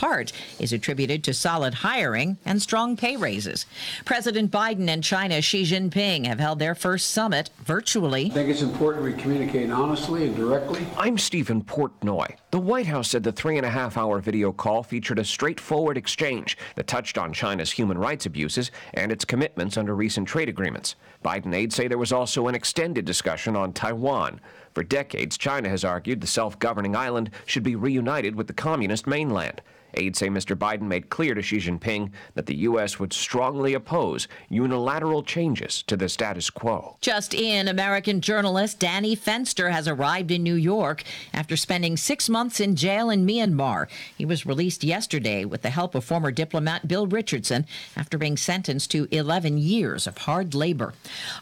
part is attributed to solid hiring and strong pay raises. President Biden and China's Xi Jinping have held their first summit virtually. I think it's important we communicate honestly and directly. I'm Stephen Portnoy. The White House said the three and a half hour video call featured a straightforward exchange that touched on China's human rights abuses and its commitments under recent trade agreements. Biden aides say there was also an extended discussion on Taiwan. For decades, China has argued the self governing island should be reunited with the communist mainland. Aides say Mr. Biden made clear to Xi Jinping that the U.S. would strongly oppose unilateral changes to the status quo. Just in, American journalist Danny Fenster has arrived in New York after spending six months in jail in Myanmar. He was released yesterday with the help of former diplomat Bill Richardson after being sentenced to 11 years of hard labor.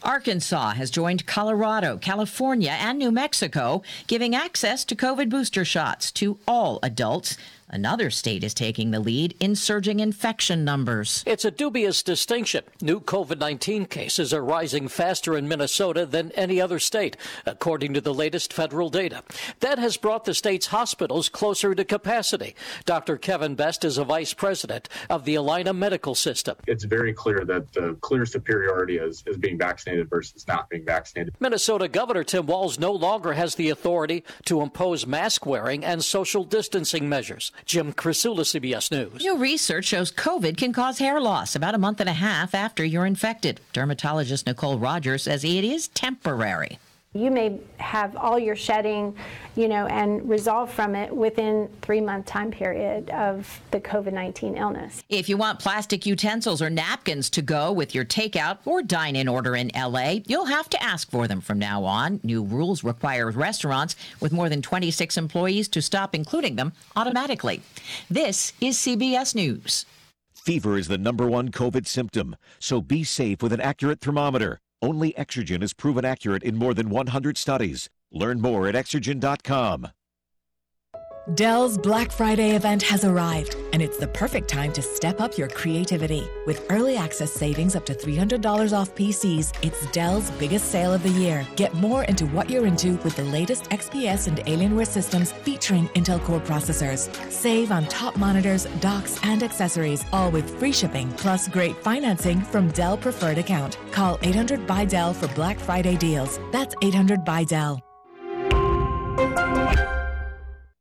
Arkansas has joined Colorado, California, and New Mexico, giving access to COVID booster shots to all adults. Another state is taking the lead in surging infection numbers. It's a dubious distinction. New COVID 19 cases are rising faster in Minnesota than any other state, according to the latest federal data. That has brought the state's hospitals closer to capacity. Dr. Kevin Best is a vice president of the Allina Medical System. It's very clear that the clear superiority is, is being vaccinated versus not being vaccinated. Minnesota Governor Tim Walz no longer has the authority to impose mask wearing and social distancing measures. Jim Krasula, CBS News. New research shows COVID can cause hair loss about a month and a half after you're infected. Dermatologist Nicole Rogers says it is temporary. You may have all your shedding, you know, and resolve from it within three month time period of the COVID 19 illness. If you want plastic utensils or napkins to go with your takeout or dine in order in LA, you'll have to ask for them from now on. New rules require restaurants with more than 26 employees to stop including them automatically. This is CBS News. Fever is the number one COVID symptom, so be safe with an accurate thermometer. Only Exergen is proven accurate in more than 100 studies. Learn more at Exergen.com. Dell's Black Friday event has arrived, and it's the perfect time to step up your creativity. With early access savings up to $300 off PCs, it's Dell's biggest sale of the year. Get more into what you're into with the latest XPS and Alienware systems featuring Intel Core processors. Save on top monitors, docks, and accessories, all with free shipping plus great financing from Dell Preferred Account. Call 800 by Dell for Black Friday deals. That's 800 by Dell.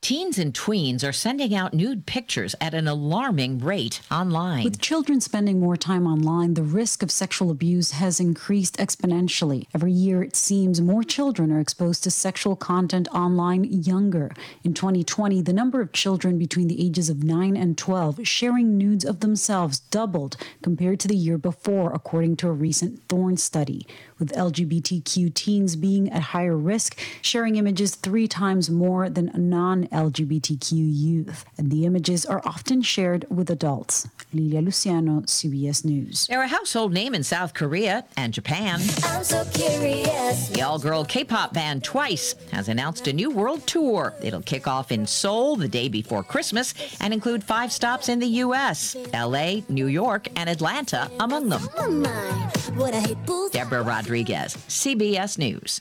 Teens and tweens are sending out nude pictures at an alarming rate online. With children spending more time online, the risk of sexual abuse has increased exponentially. Every year, it seems more children are exposed to sexual content online younger. In 2020, the number of children between the ages of 9 and 12 sharing nudes of themselves doubled compared to the year before, according to a recent Thorn study. With LGBTQ teens being at higher risk, sharing images three times more than non LGBTQ youth. And the images are often shared with adults. Lilia Luciano, CBS News. They're a household name in South Korea and Japan. I'm so curious. The all girl K pop band Twice has announced a new world tour. It'll kick off in Seoul the day before Christmas and include five stops in the U.S. LA, New York, and Atlanta among them. Deborah Rodriguez, CBS News.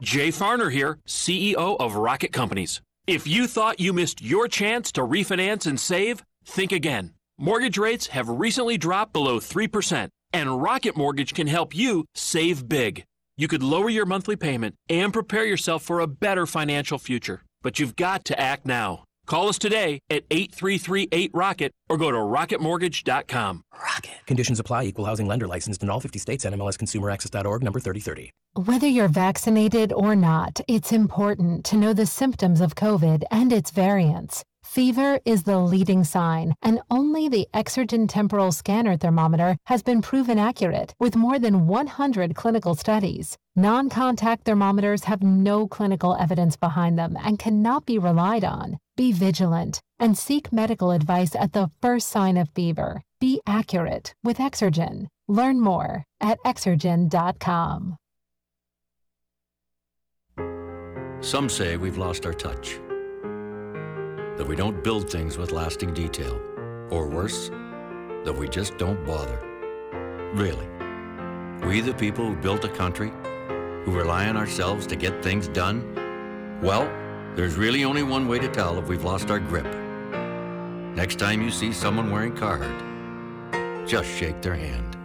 Jay Farner here, CEO of Rocket Companies. If you thought you missed your chance to refinance and save, think again. Mortgage rates have recently dropped below 3%, and Rocket Mortgage can help you save big. You could lower your monthly payment and prepare yourself for a better financial future. But you've got to act now. Call us today at 8338 Rocket or go to rocketmortgage.com. Rocket. Conditions apply. Equal housing lender licensed in all 50 states. NMLSConsumerAccess.org number 3030. Whether you're vaccinated or not, it's important to know the symptoms of COVID and its variants. Fever is the leading sign, and only the Exergen temporal scanner thermometer has been proven accurate with more than 100 clinical studies. Non contact thermometers have no clinical evidence behind them and cannot be relied on. Be vigilant and seek medical advice at the first sign of fever. Be accurate with Exergen. Learn more at exergen.com. Some say we've lost our touch, that we don't build things with lasting detail, or worse, that we just don't bother. Really, we the people who built a country, who rely on ourselves to get things done, well, there's really only one way to tell if we've lost our grip. Next time you see someone wearing Carhartt, just shake their hand.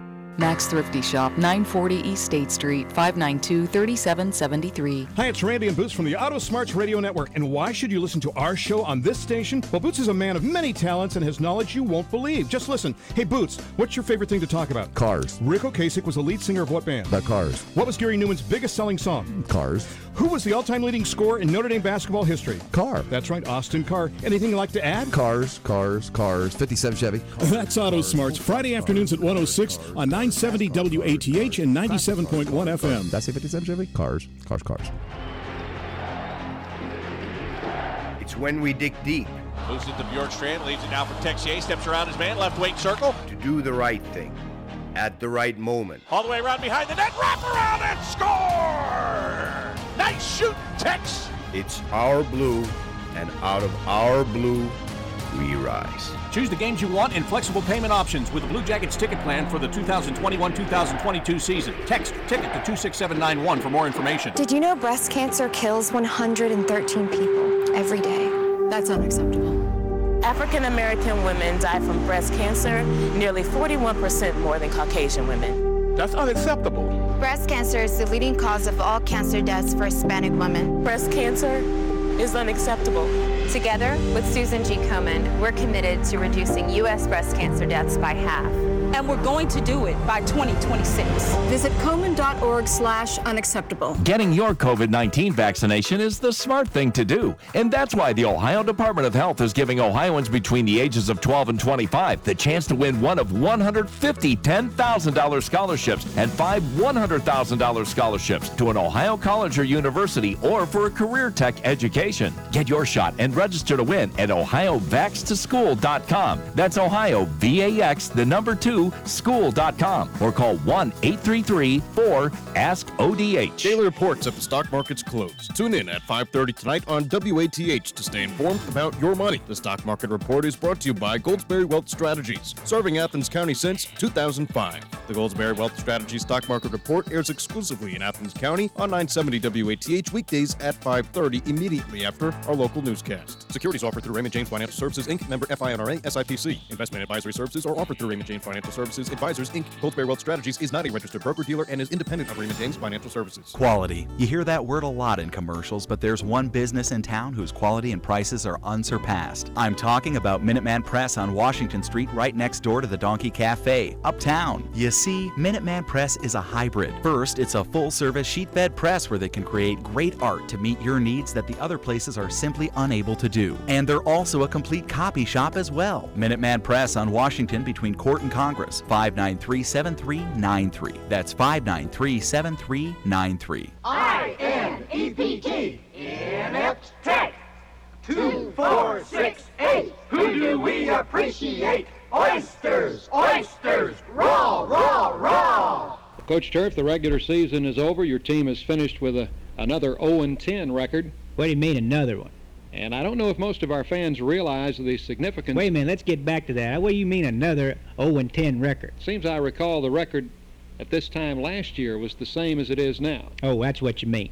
Max Thrifty Shop, 940 East State Street, 592 3773. Hi, it's Randy and Boots from the Auto Smarts Radio Network. And why should you listen to our show on this station? Well, Boots is a man of many talents and has knowledge you won't believe. Just listen. Hey, Boots, what's your favorite thing to talk about? Cars. Ric Ocasek was the lead singer of what band? The Cars. What was Gary Numan's biggest selling song? Cars. Who was the all-time leading scorer in Notre Dame basketball history? Car. That's right, Austin Carr. Anything you'd like to add? Cars, cars, cars. 57 Chevy. That's Auto Smarts. Friday afternoons at 106 on 970 WATH and 97.1 FM. That's a 57 Chevy? Cars, cars, cars. It's when we dig deep. Moves it to Bjorkstrand, leaves it now for Texier, steps around his man, left wing circle. To do the right thing at the right moment. All the way around behind the net, wrap around and score! Nice shoot, Tex! It's our blue, and out of our blue, we rise. Choose the games you want in flexible payment options with the Blue Jackets ticket plan for the 2021-2022 season. Text ticket to 26791 for more information. Did you know breast cancer kills 113 people every day? That's unacceptable. African American women die from breast cancer nearly 41% more than Caucasian women. That's unacceptable. Breast cancer is the leading cause of all cancer deaths for Hispanic women. Breast cancer is unacceptable. Together with Susan G. Komen, we're committed to reducing U.S. breast cancer deaths by half. And we're going to do it by 2026. Visit komen.org slash unacceptable. Getting your COVID-19 vaccination is the smart thing to do. And that's why the Ohio Department of Health is giving Ohioans between the ages of 12 and 25 the chance to win one of 150 $10,000 scholarships and five $100,000 scholarships to an Ohio college or university or for a career tech education. Get your shot and register to win at ohiovaxtoschool.com. That's Ohio, V-A-X, the number two, school.com. Or call 1-833-4-ASK-ODH. Daily reports at the stock market's close. Tune in at 5.30 tonight on WATH to stay informed about your money. The stock market report is brought to you by Goldsberry Wealth Strategies, serving Athens County since 2005. The Goldsberry Wealth Strategies stock market report airs exclusively in Athens County on 970 WATH weekdays at 5.30 immediately after our local newscast. Securities offered through Raymond James Financial Services, Inc., member FINRA, SIPC. Investment advisory services are offered through Raymond James Financial Services Advisors, Inc. Goldsberry Wealth Strategies is not a registered broker dealer and is independent of Raymond James Financial Services. Quality. You hear that word a lot in commercials, but there's one business in town whose quality and prices are unsurpassed. I'm talking about Minuteman Press on Washington Street, right next door to the Donkey Cafe, uptown. You see, Minuteman Press is a hybrid. First, it's a full service sheet fed press where they can create great art to meet your needs that the other places are simply unable to do. And they're also a complete copy shop as well. Minuteman Press on Washington between Court and Congress, 593 7393. That's 593 7393. I N E P T Inept Tech. Two, four, six, eight. Who do we appreciate? Oysters, oysters, raw, raw, raw. Coach Turf, the regular season is over. Your team has finished with a, another 0-10 record. What do you mean another one? And I don't know if most of our fans realize the significance. Wait a minute, let's get back to that. What do you mean another 0-10 record? Seems I recall the record at this time last year was the same as it is now. Oh, that's what you mean.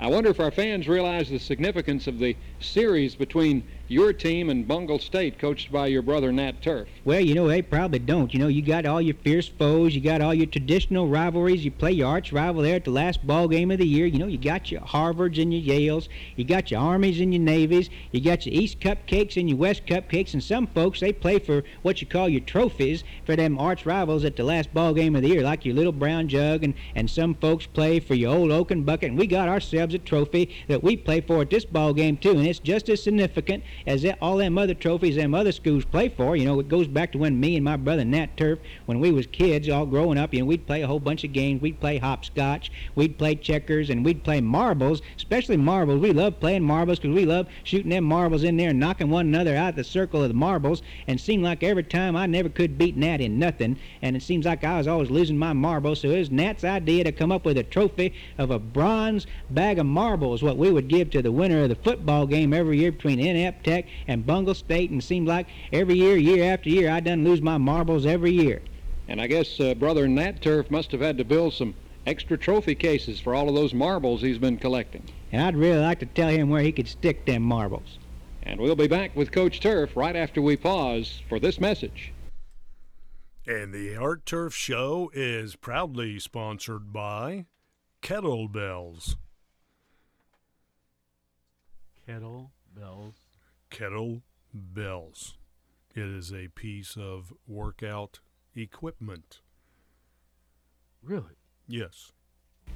I wonder if our fans realize the significance of the series between your team and Bungle State, coached by your brother Nat Turf. Well, you know, they probably don't. You know, you got all your fierce foes, you got all your traditional rivalries. You play your arch rival there at the last ball game of the year. You know, you got your Harvards and your Yales, you got your Armies and your Navies, you got your East Cupcakes and your West Cupcakes, and some folks they play for what you call your trophies for them arch rivals at the last ball game of the year, like your Little Brown Jug, and and some folks play for your Old Oaken Bucket, and we got ourselves a trophy that we play for at this ball game too, and it's just as significant as that, all them other trophies them other schools play for. You know, it goes back to when me and my brother Nat Turf, when we was kids, all growing up, you know, we'd play a whole bunch of games. We'd play hopscotch, we'd play checkers, and we'd play marbles, especially marbles. We love playing marbles because we love shooting them marbles in there and knocking one another out of the circle of the marbles. And seemed like every time I never could beat Nat in nothing, and it seems like I was always losing my marbles. So it was Nat's idea to come up with a trophy of a bronze bag of marbles, what we would give to the winner of the football game every year between Inept Tech and Bungle State. And it seemed like every year, year after year, I done lose my marbles every year. And I guess uh, brother Nat Turf must have had to build some extra trophy cases for all of those marbles he's been collecting. And I'd really like to tell him where he could stick them marbles. And we'll be back with Coach Turf right after we pause for this message. And the Art Turf Show is proudly sponsored by Kettlebells. Kettle bells. Kettle Bells. It is a piece of workout equipment. Really? Yes.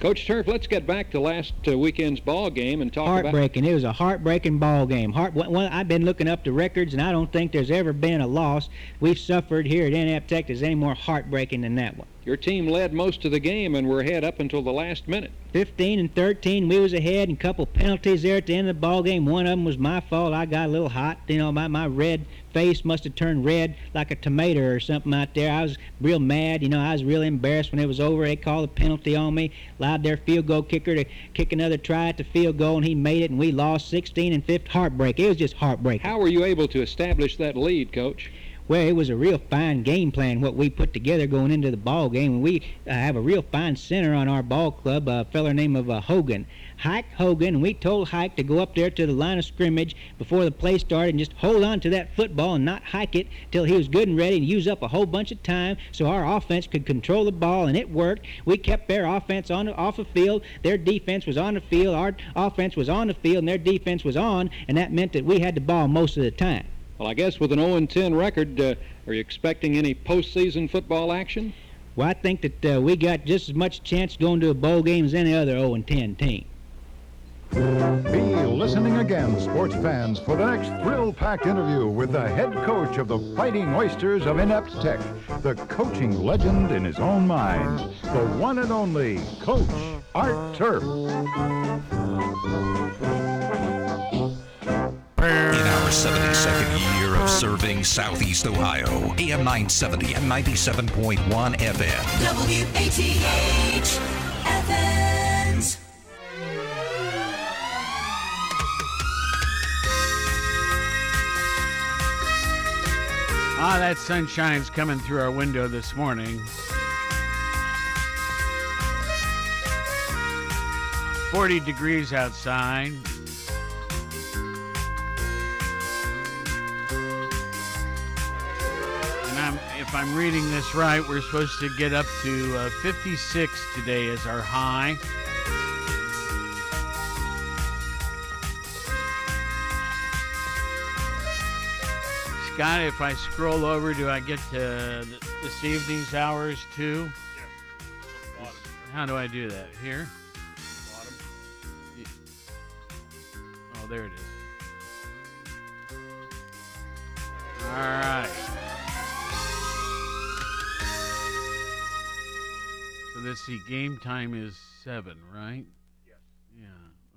Coach Turf, let's get back to last uh, weekend's ball game and talk about. Heartbreaking. It was a heartbreaking ball game. Heart. Well, I've been looking up the records, and I don't think there's ever been a loss we've suffered here at Inept Tech that's any more heartbreaking than that one. Your team led most of the game and were ahead up until the last minute. 15 and 13, we was ahead, and a couple penalties there at the end of the ball game. One of them was my fault. I got a little hot. You know, my, my red face must have turned red like a tomato or something out there. I was real mad. You know, I was real embarrassed when it was over. They called a penalty on me, allowed their field goal kicker to kick another try at the field goal, and he made it, and we lost 16 and 15. Heartbreak. It was just heartbreak. How were you able to establish that lead, Coach? Well, it was a real fine game plan what we put together going into the ball game. We uh, have a real fine center on our ball club, a feller named of uh, Hogan. Hike Hogan, and we told Hike to go up there to the line of scrimmage before the play started and just hold on to that football and not hike it till he was good and ready and use up a whole bunch of time so our offense could control the ball, and it worked. We kept their offense on off the field. Their defense was on the field. Our offense was on the field, and their defense was on, and that meant that we had the ball most of the time. Well, I guess with an 0-10 record, uh, are you expecting any postseason football action? Well, I think that uh, we got just as much chance going to a bowl game as any other 0-10 team. Be listening again, sports fans, for the next thrill-packed interview with the head coach of the Fighting Oysters of Inept Tech, the coaching legend in his own mind, the one and only Coach Art Turf. In our 72nd year of serving Southeast Ohio, AM 970 and 97.1 FM. WATH Athens. Ah, that sunshine's coming through our window this morning. Forty degrees outside. I'm, if I'm reading this right, we're supposed to get up to uh, 56 today as our high. Scott, if I scroll over, do I get to this evening's hours too? How do I do that? Here? Y- Oh, there it is. All right. Let's see. Game time is seven, right? Yes. Yeah.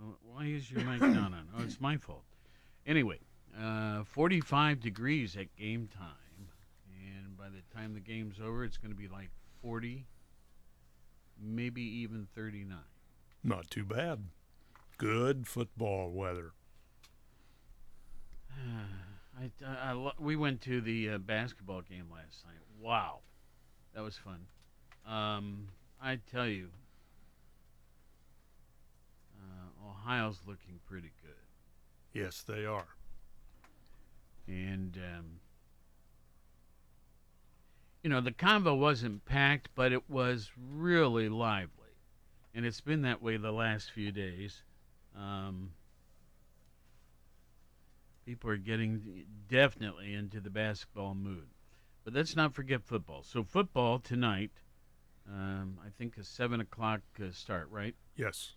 Uh, Why is your mic not on? Oh, it's my fault. Anyway, uh, 45 degrees at game time, and by the time the game's over, it's going to be like 40, maybe even 39. Not too bad. Good football weather. I, I, I lo- we went to the uh, basketball game last night. Wow, that was fun. Um, I tell you, uh, Ohio's looking pretty good. Yes, they are. And um, you know, the convo wasn't packed, but it was really lively, and it's been that way the last few days. Um, people are getting definitely into the basketball mood, but let's not forget football. So football tonight, um, I think a seven o'clock uh, start, right? Yes.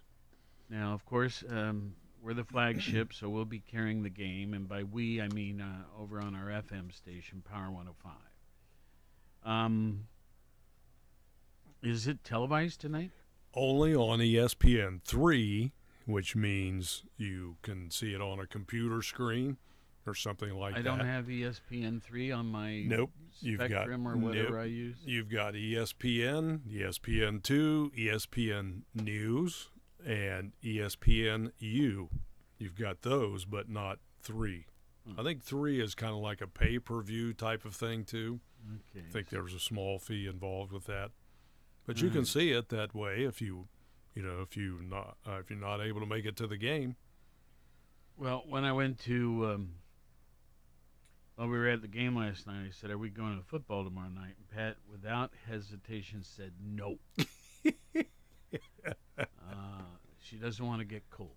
Now, of course, um, we're the flagship, so we'll be carrying the game, and by we I mean uh, over on our FM station, Power 105. Um, is it televised tonight? Only on ESPN 3, which means you can see it on a computer screen or something like that. I don't have E ESPN three on my Nope. You've got or whatever nope. I use. You've got ESPN, ESPN two, ESPN News, and ESPN U. You've got those, but not three. Hmm. I think three is kind of like a pay per view type of thing too. Okay. I think there was a small fee involved with that, but you can Alright. see it that way if you, you know, if you not uh, if you're not able to make it to the game. Well, when I went to, um, well, we were at the game last night. I said, "Are we going to football tomorrow night?" And Pat, without hesitation, said, "No." uh, she doesn't want to get cold.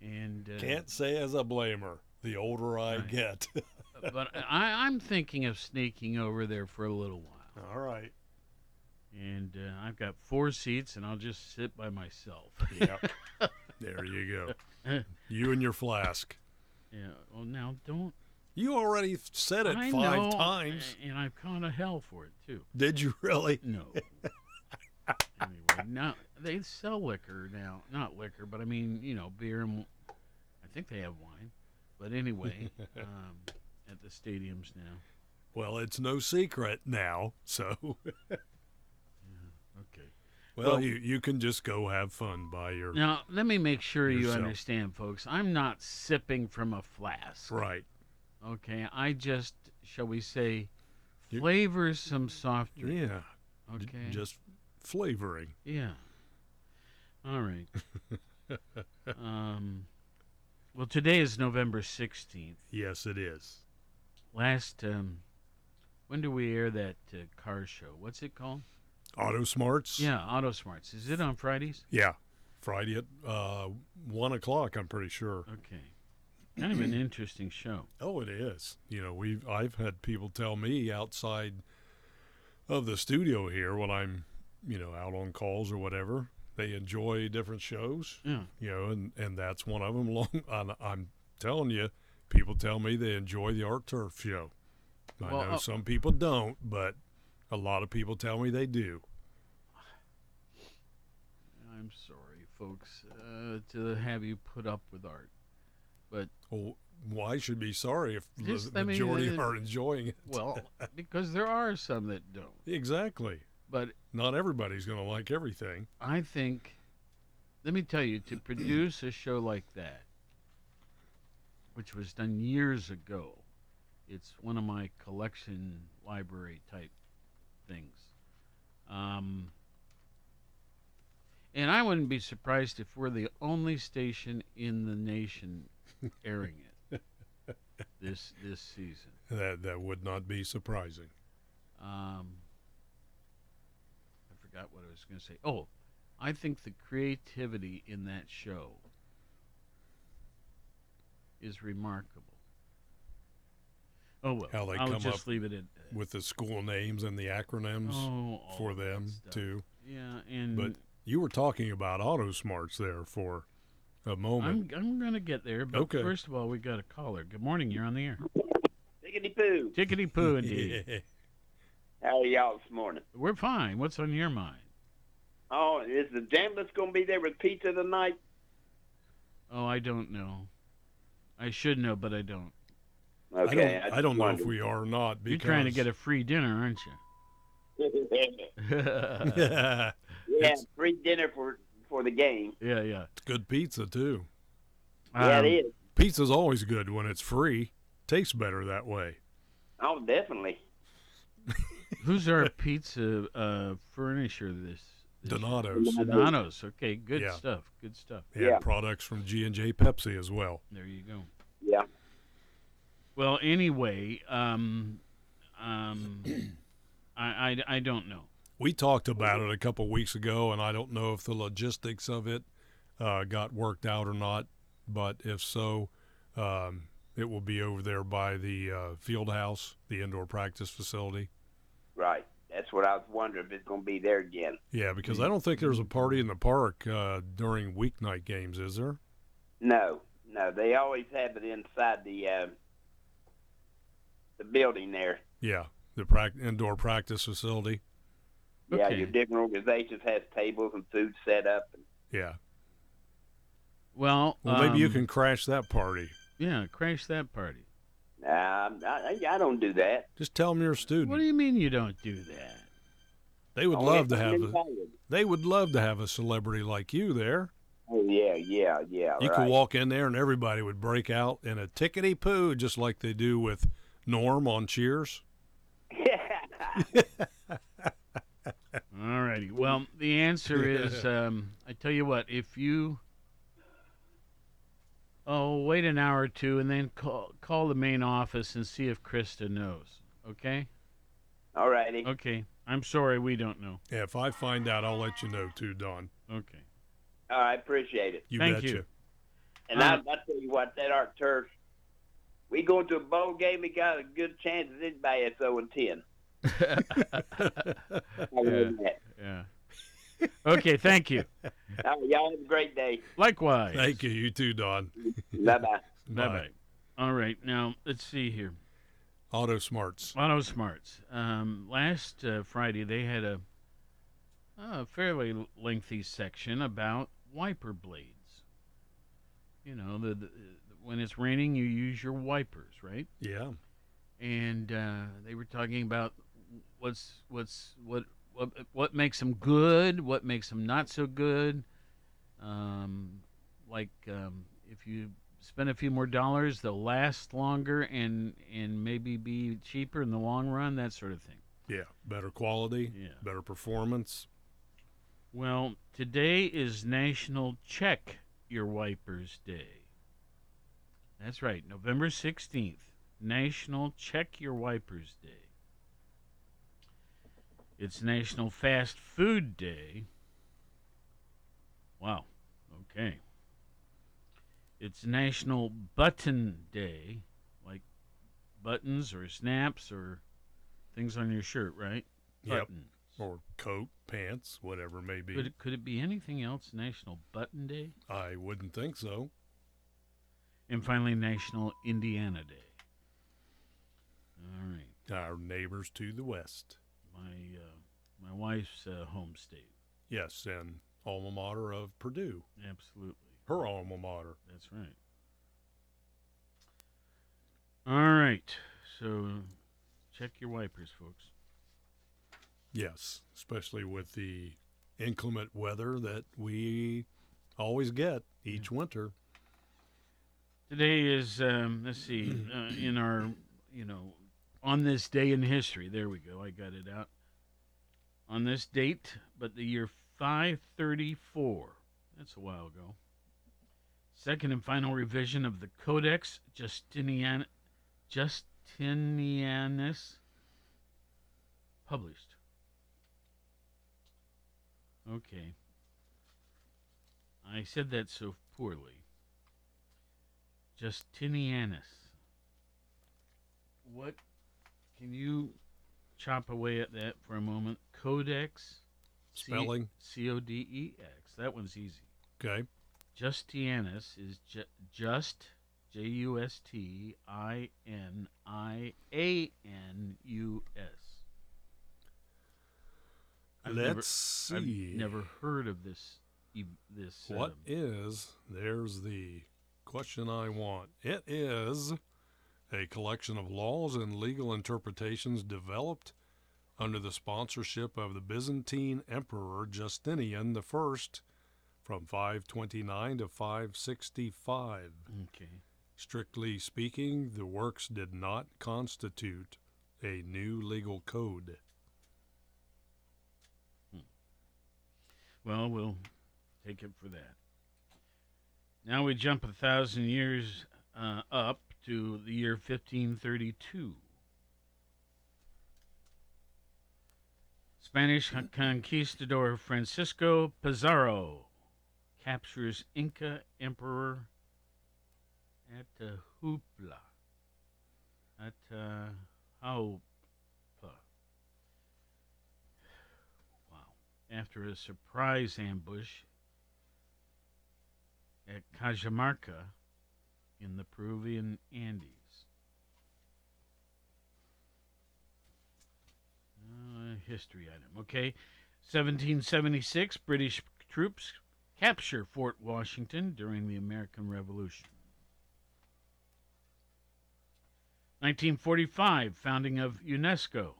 And uh, Can't say as a blamer. The older I Right. get. but I, I'm thinking of sneaking over there for a little while. All right. And uh, I've got four seats, and I'll just sit by myself. Yep. there you go. You and your flask. Yeah. Well, now don't. You already said it I five know, times. and I've gone to hell for it too. Did you really? No. anyway, now they sell liquor now. Not liquor, but I mean, you know, beer and I think they have wine. But anyway, um, at the stadiums now. Well, it's no secret now, so. Okay. Well, Well- you, you can just go have fun by your. Now, let me make sure you understand, folks. I'm not sipping from a flask. Right. Okay. I just, shall we say, flavor some soft drink. Yeah. j- Okay. Just flavoring. Yeah. All right. um, well, today is November 16th. Yes, it is. Last, um, when do we air that uh, car show? What's it called? Auto Smarts. Yeah, Auto Smarts. Is it on Fridays? Yeah. Friday at uh, 1 o'clock, I'm pretty sure. Okay. Kind of an interesting show. Oh, it is. You know, we've I've had people tell me outside of the studio here when I'm, you know, out on calls or whatever, they enjoy different shows. Yeah. You know, and and that's one of them. Long, I'm, I'm telling you, people tell me they enjoy the art turf show. I Well, know uh, some people don't, but a lot of people tell me they do. I'm sorry, folks, uh, to have you put up with art. But Well, why should be sorry if Just, the I mean, majority are enjoying it? well, because there are some that don't. exactly. But Not everybody's going to like everything. I think, let me tell you, to produce a show like that, which was done years ago, it's one of my collection library type things. Um, and I wouldn't be surprised if we're the only station in the nation airing it this this season. That that would not be surprising. Um, I forgot what I was going to say. Oh, I think the creativity in that show is remarkable. Oh well, How they I'll come just up leave it at with the school names and the acronyms Oh, for them too. Yeah, and But you were talking about auto smarts there for a moment. I'm I'm going to get there. But Okay. first of all, we got a caller. Good morning. You're on the air. Tickety poo. Tickety poo, indeed. How are y'all this morning? We're fine. What's on your mind? Oh, is the Jamblets going to be there with pizza tonight? Oh, I don't know. I should know, but I don't. Okay, I don't, I I don't know if we are or not. You're trying to get a free dinner, aren't you? yeah, yeah, free dinner for for the game. Yeah, yeah. It's good pizza too. Yeah, Um, it is. Pizza's always good when it's free. Tastes better that way. Oh, definitely. Who's our pizza uh, furnisher this? this Donato's. Donato's. Okay, good Yeah. stuff. Good stuff. They have products from G and J Pepsi as well. There you go. Yeah. Well, anyway, um, um, I, I, I don't know. We talked about it a couple weeks ago, and I don't know if the logistics of it uh, got worked out or not. But if so, um, it will be over there by the uh, field house, the indoor practice facility. Right. That's what I was wondering if it's going to be there again. Yeah, because I don't think there's a party in the park uh, during weeknight games, is there? No, no, they always have it inside the uh, the building there. Yeah, the prac- indoor practice facility. Yeah, Okay. your different organizations has tables and food set up. Yeah. Well, Well, maybe you um, can crash that party. Yeah, crash that party. Nah, I, I don't do that. Just tell them you're a student. What do you mean you don't do that? They would Only love to have a, they would love to have a celebrity like you there. Oh yeah, yeah, yeah. You right. could walk in there and everybody would break out in a tickety poo just like they do with Norm on Cheers. All righty. Well, the answer is um, I tell you what, if you oh wait an hour or two and then call call the main office and see if Krista knows. Okay. All righty. Okay. I'm sorry we don't know. Yeah, if I find out, I'll let you know too, Don. Okay. All right, appreciate it. You Thank betcha. you. And I, I tell you what, that Art Turf, we go to a bowl game, we got a good chance of anybody that's 0 and 10. I know that. Yeah. Okay, thank you. All right, y'all have a great day. Likewise. Thank you. You too, Don. Bye bye. Bye bye. All right, now let's see here. Auto Smarts. Auto Smarts. Um, last uh, Friday they had a, a fairly lengthy section about wiper blades. You know, the, the when it's raining, you use your wipers, right? Yeah. And uh, they were talking about what's what's what what what makes them good, what makes them not so good. Um, like um, if you spend a few more dollars, they'll last longer and and maybe be cheaper in the long run, that sort of thing. Yeah. Better quality. Yeah. Better performance. Well, today is National Check Your Wipers Day. That's right, November 16th, National Check Your Wipers Day. It's National Fast Food Day. Wow, okay. It's National Button Day, like buttons or snaps or things on your shirt, right? Yep. Buttons. Or coat, pants, whatever it may be. Could it, could it be anything else? National Button Day? I wouldn't think so. And finally, National Indiana Day. All right. Our neighbors to the west. My uh, my wife's uh, home state. Yes, and alma mater of Purdue. Absolutely. Her alma mater. That's right. All right. So check your wipers, folks. Yes, especially with the inclement weather that we always get each winter. Today is um, let's see uh, in our you know on this day in history. There we go. I got it out. On this date, but the year 534. That's a while ago. Second and final revision of the Codex Justinian Justinianus published. Okay. I said that so poorly. Justinianus. What can you chop away at that for a moment? Codex Spelling? C O D E X. That one's easy. Okay. Justianus is ju- just J U S T I N I A N U S. I've never- Let's I've see. never heard of this. This. What um, is, there's the question I want. It is a collection of laws and legal interpretations developed under the sponsorship of the Byzantine Emperor Justinian I from 529 to 565. Okay. Strictly speaking, the works did not constitute a new legal code. Well, we'll take it for that. Now we jump a thousand years uh, up to the year 1532. Spanish mm-hmm. conquistador Francisco Pizarro captures Inca Emperor Atahualpa. Atahualpa. Wow. After a surprise ambush at Cajamarca in the Peruvian Andes. Uh, history item. Okay. 1776, British troops capture Fort Washington during the American Revolution. 1945, founding of UNESCO.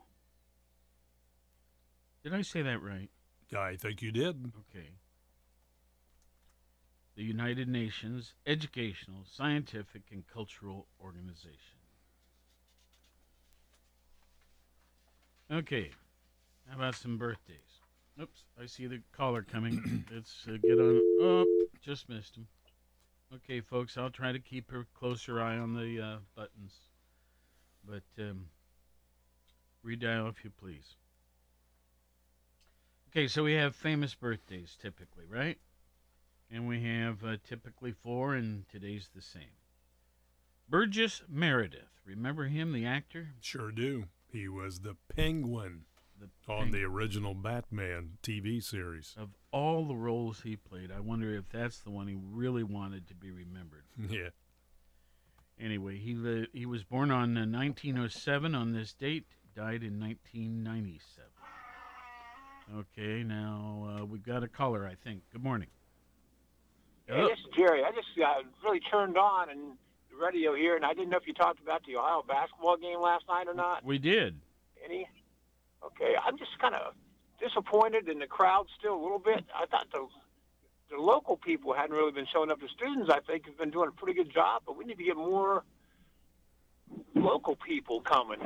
Did I say that right? I think you did. Okay. The United Nations Educational, Scientific, and Cultural Organization. Okay. How about some birthdays? Oops, I see the caller coming. Let's uh, get on. Oh, just missed him. Okay, folks, I'll try to keep a closer eye on the uh, buttons. But um, redial if you please. Okay, so we have famous birthdays typically, right? And we have uh, typically four, and today's the same. Burgess Meredith. Remember him, the actor? Sure do. He was the Penguin The on the original Batman TV series. Of all the roles he played, I wonder if that's the one he really wanted to be remembered. Yeah. Anyway, he li- he was born on uh, 1907 on this date, died in 1997. Okay, now uh, we've got a caller, I think. Good morning. Hey, this is Jerry. I just uh, really turned on and the radio here, and I didn't know if you talked about the Ohio basketball game last night or not. We did. Any? Okay, I'm just kind of disappointed in the crowd still a little bit. I thought the the local people hadn't really been showing up. The students, I think, have been doing a pretty good job, but we need to get more local people coming.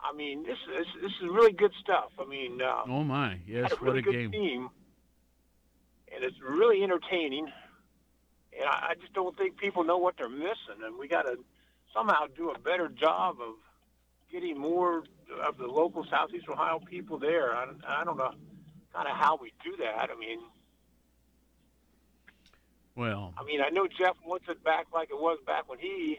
I mean, this is this is really good stuff. I mean, uh, Oh my, yes, a what a good game. team, it's really entertaining. And I, I just don't think people know what they're missing, and we got to somehow do a better job of getting more of the local Southeast Ohio people there. I, don't- I don't know kind of how we do that. I mean, Well, I mean, I know Jeff wants it back like it was back when he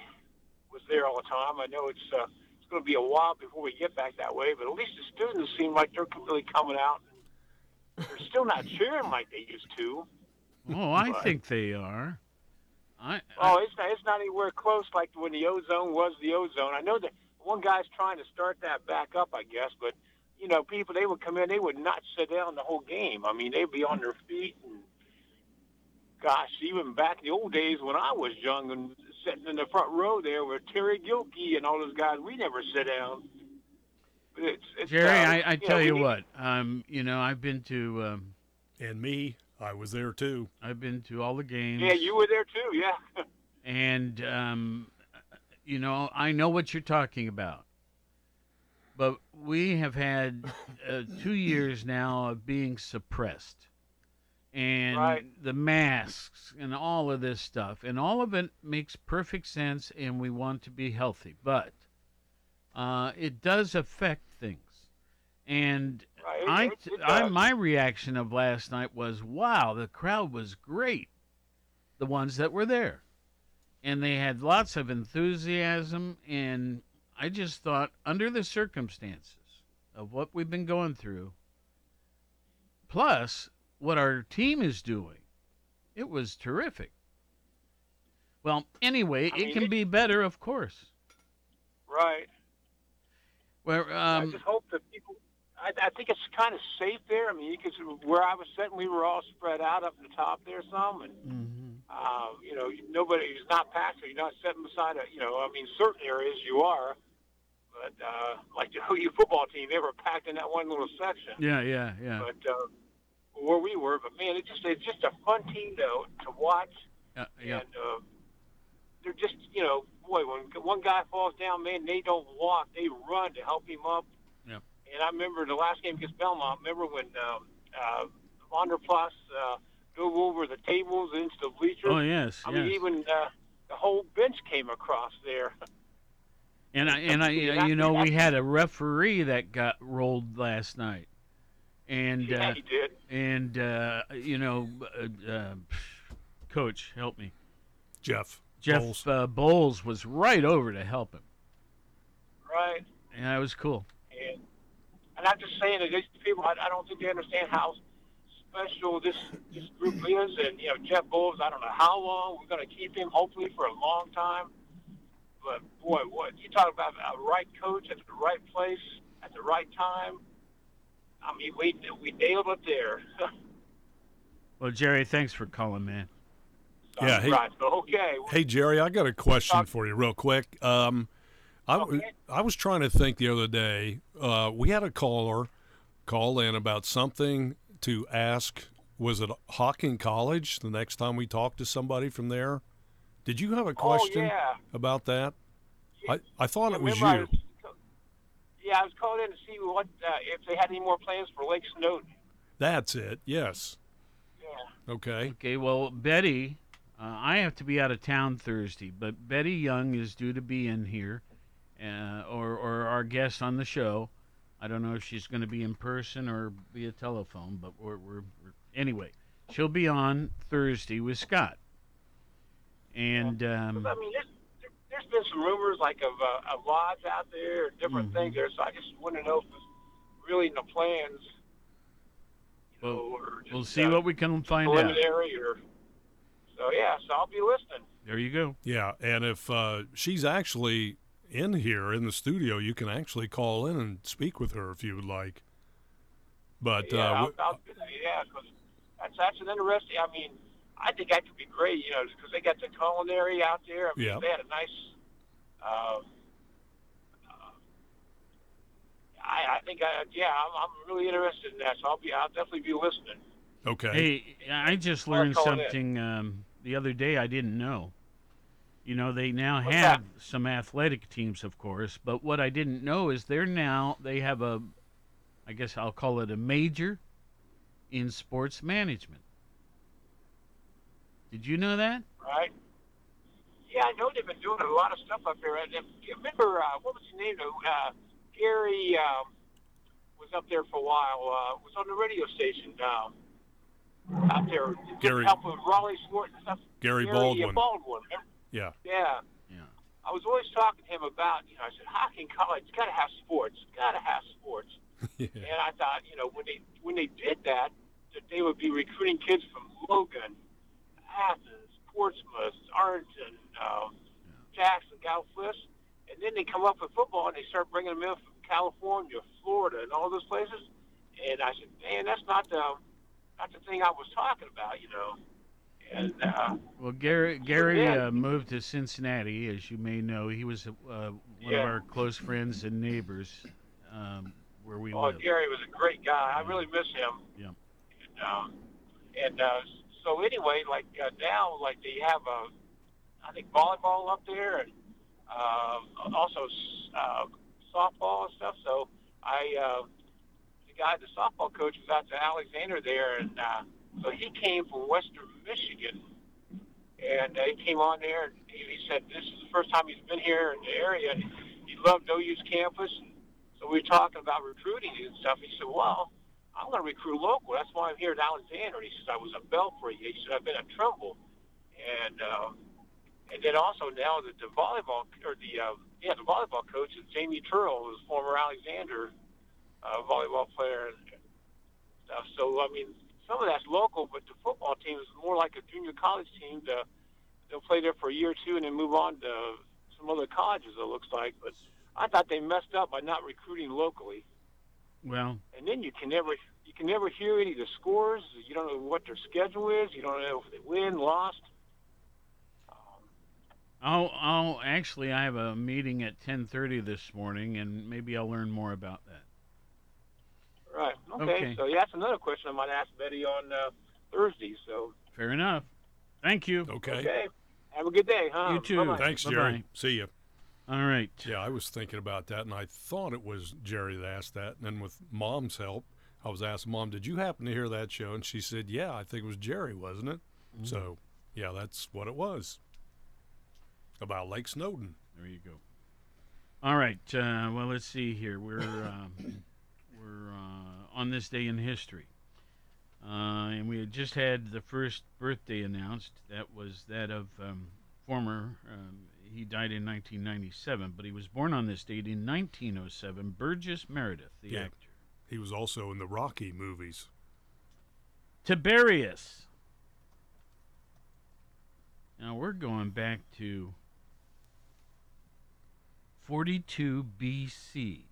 was there all the time. I know it's uh, it's going to be a while before we get back that way, but at least the students seem like they're really coming out. They're still not cheering like they used to. oh, I But- think they are. I Oh, it's not, it's not anywhere close like when the ozone was the ozone. I know that one guy's trying to start that back up, I guess, but you know, people they would come in, they would not sit down the whole game. I mean, they'd be on their feet and gosh, even back in the old days when I was young and sitting in the front row there with Terry Gilkey and all those guys, we never sit down. But It's, it's, Jerry, uh, I, I you know, tell we you need- what, um, you know, I've been to, um, and me, I was there too. I've been to all the games. Yeah, you were there too. Yeah. and um, you know I know what you're talking about. But we have had uh, two years now of being suppressed, and Right. the masks and all of this stuff, and all of it makes perfect sense, and we want to be healthy, but uh, it does affect things. And Right, I, it- it I, my reaction of last night was, "Wow, the crowd was great." The ones that were there, and they had lots of enthusiasm. And I just thought, under the circumstances of what we've been going through, plus what our team is doing, it was terrific. Well, anyway, I it can it- be better, of course. Right. Where I um, just hope that. I, I think it's kind of safe there. I mean, you could where I was sitting, we were all spread out up the top there some, and Mm-hmm. uh, you know, nobody's not packed. So you're not sitting beside a. You know, I mean, certain areas you are, but uh, like the OU football team, they were packed in that one little section. yeah, yeah, yeah. But uh, where we were, but man, it just it's just a fun team to to watch, yeah, yeah. and uh, they're just you know, boy, when one guy falls down, man, they don't walk, they run to help him up. Yep. And I remember the last game against Belmont. Remember when um, uh, Vander Plas uh, drove over the tables into the bleachers? Oh, yes, I mean, even uh, the whole bench came across there. And I, and I, Yeah, you know, we had a referee that got rolled last night, and Yeah, uh, he did. And uh, you know, uh, uh, coach, help me. Jeff. Jeff Boals. Uh, Boals was right over to help him, right. and that was cool. And And I'm just saying that these people, I, I don't think they understand how special this this group is. And you know, Jeff Boals, I don't know how long we're going to keep him. Hopefully for a long time. But boy, what you talk about a right coach at the right place at the right time. I mean, we we nailed it there. Well, Jerry, thanks for calling, man. Yeah. Hey, right. Okay. hey, Jerry, I got a question for you, real quick. Um, I, w- I was trying to think the other day. Uh, we had a caller call in about something to ask. Was it Hocking College? The next time we talked to somebody from there, did you have a question Oh, yeah. about that? I, I thought it was Remember I you. was- yeah, I was calling in to see what uh, if they had any more plans for Lake Snowden. That's it. Yes. Yeah. Okay. Okay, well, Betty, uh, I have to be out of town Thursday, but Betty Young is due to be in here, uh, or or our guest on the show. I don't know if she's going to be in person or via telephone, but we're, we're, we're anyway. She'll be on Thursday with Scott, and um, I mean, there's, there, there's been some rumors like of uh, of lodge out there, or different Mm-hmm. things there. So I just want to know if it's really in the plans. we'll, just, we'll see uh, what we can find out. preliminary or so. Yeah, so I'll be listening. There you go. Yeah, and if uh, she's actually in here in the studio, you can actually call in and speak with her if you would like. But yeah, uh, I'll, w- I'll, yeah, because that's that's an interesting. I mean, I think that could be great. You know, because they got the culinary out there. I mean, Yeah. they had a nice. Uh, uh, I, I think, I, yeah, I'm, I'm really interested in that, so I'll be, I'll definitely be listening. okay. Hey, I just learned something um, the other day I didn't know. You know, they now What's have some athletic teams, of course, but what I didn't know is they're now, they have a, I guess I'll call it a major in sports management. Did you know that? Right? Yeah, I know they've been doing a lot of stuff up there. And if, you remember, uh, what was his name? Uh, Gary um, was up there for a while. Uh, was on the radio station um, out there. Gary- Help with Raleigh Sport and stuff. Gary uh, Baldwin. Baldwin. remember? Yeah. Yeah. Yeah. I was always talking to him about, you know, I said, Hocking College, got to have sports, got to have sports. yeah. And I thought, you know, when they when they did that, that they would be recruiting kids from Logan, Athens, Portsmouth, Arlington, um, Jackson, Gallipolis, and then they come up with football and they start bringing them in from California, Florida, and all those places. And I said, man, that's not the not the thing I was talking about, you know. And uh, Well, Gary Gary yeah. uh, moved to Cincinnati, as you may know. He was uh, one Yeah. of our close friends and neighbors um, where we oh, live. Gary was a great guy. I really miss him. Yeah. And, um, and uh, so anyway, like uh, now, like they have a, I think volleyball up there, and uh, also uh, softball and stuff. So I, uh, the guy, the softball coach, was out to Alexander there, and uh, so he came from Western Michigan, and uh, he came on there, and he, he said this is the first time he's been here in the area, and he loved OU's campus. And so we were talking about recruiting and stuff. He said, "Well, I'm going to recruit local. That's why I'm here at Alexander." And he says, "I was at Belpre." He said, "I've been at Trimble," and uh, and then also now that the volleyball or the uh, yeah the volleyball coach is Jamie Turrell, who's former Alexander uh, volleyball player and stuff. So I mean, some of that's local, but the football team is more like a junior college team. To, they'll play there for a year or two and then move on to some other colleges. It looks like, but I thought they messed up by not recruiting locally. Well, And then you can never you can never hear any of the scores. You don't know what their schedule is. You don't know if they win, lost. I'll, I'll actually I have a meeting at 10:30 this morning, and maybe I'll learn more about that. Right. Okay. Okay. So yeah, that's another question I might ask Betty on uh, Thursday. So Fair enough. Thank you. Okay. okay. Have a good day, huh? You too. Bye-bye. Thanks, Bye-bye. Jerry. See you. All right. Yeah, I was thinking about that, and I thought it was Jerry that asked that. And then with Mom's help, I was asking Mom, "Did you happen to hear that show?" And she said, "Yeah, I think it was Jerry, wasn't it?" Mm-hmm. So, yeah, that's what it was about Lake Snowden. There you go. All right. Uh, well, let's see here. We're um, we're uh, on this day in history, uh, and we had just had the first birthday announced. That was that of um, former. Um, he died in 1997, but he was born on this date in 1907. Burgess Meredith, the Yeah. actor. He was also in the Rocky movies. Tiberius. Now we're going back to 42 BC.